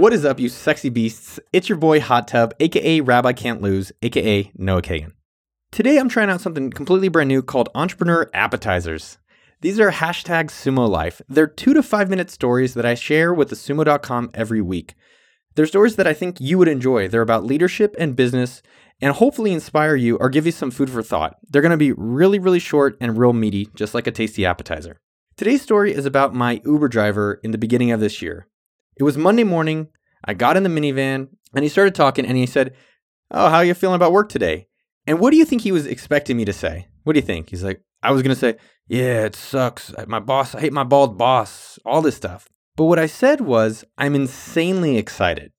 What is up, you sexy beasts? It's your boy Hot Tub, aka Rabbi Can't Lose, aka Noah Kagan. Today I'm trying out something completely brand new called Entrepreneur Appetizers. These are hashtag sumo life. They're two to five minute stories that I share with the sumo.com every week. They're stories that I think you would enjoy. They're about leadership and business and hopefully inspire you or give you some food for thought. They're going to be really, really short and real meaty, just like a tasty appetizer. Today's story is about my Uber driver in the beginning of this year. It was Monday morning. I got in the minivan and he started talking and he said, Oh, how are you feeling about work today? And what do you think he was expecting me to say? What do you think? He's like, I was going to say, Yeah, it sucks. My boss, I hate my bald boss, all this stuff. But what I said was, I'm insanely excited.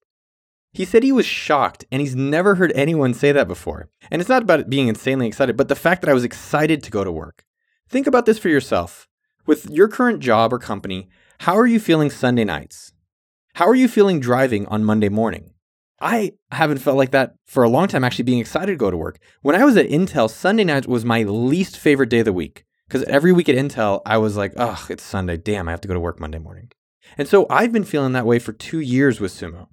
He said he was shocked and he's never heard anyone say that before. And it's not about being insanely excited, but the fact that I was excited to go to work. Think about this for yourself. With your current job or company, how are you feeling Sunday nights? How are you feeling driving on Monday morning? I haven't felt like that for a long time, actually being excited to go to work. When I was at Intel, Sunday night was my least favorite day of the week. Because every week at Intel, I was like, oh, it's Sunday. Damn, I have to go to work Monday morning. And so I've been feeling that way for two years with Sumo.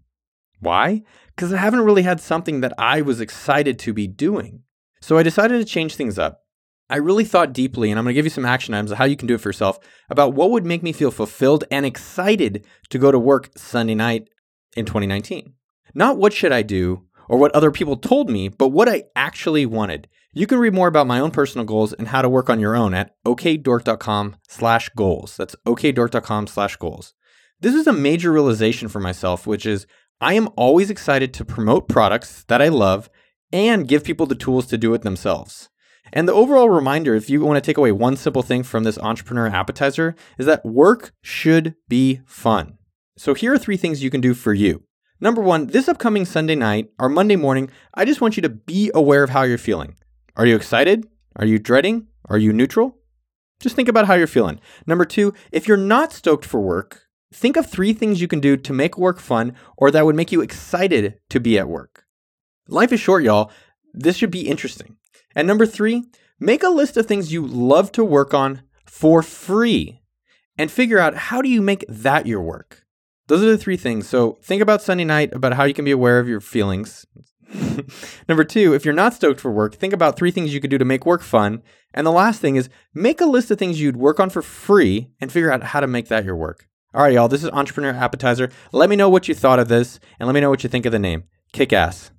Why? Because I haven't really had something that I was excited to be doing. So I decided to change things up. I really thought deeply, and I'm going to give you some action items how you can do it for yourself about what would make me feel fulfilled and excited to go to work Sunday night in 2019. Not what should I do or what other people told me, but what I actually wanted. You can read more about my own personal goals and how to work on your own at okdork.com slash goals. That's okdork.com slash goals. This is a major realization for myself, which is I am always excited to promote products that I love and give people the tools to do it themselves. And the overall reminder, if you want to take away one simple thing from this entrepreneur appetizer, is that work should be fun. So here are three things you can do for you. Number one, this upcoming Sunday night or Monday morning, I just want you to be aware of how you're feeling. Are you excited? Are you dreading? Are you neutral? Just think about how you're feeling. Number two, if you're not stoked for work, think of three things you can do to make work fun or that would make you excited to be at work. Life is short, y'all. This should be interesting. And number three, make a list of things you love to work on for free and figure out how do you make that your work. Those are the three things. So think about Sunday night about how you can be aware of your feelings. Number two, if you're not stoked for work, think about three things you could do to make work fun. And the last thing is make a list of things you'd work on for free and figure out how to make that your work. All right, y'all, this is Entrepreneur Appetizer. Let me know what you thought of this and let me know what you think of the name. Kick ass.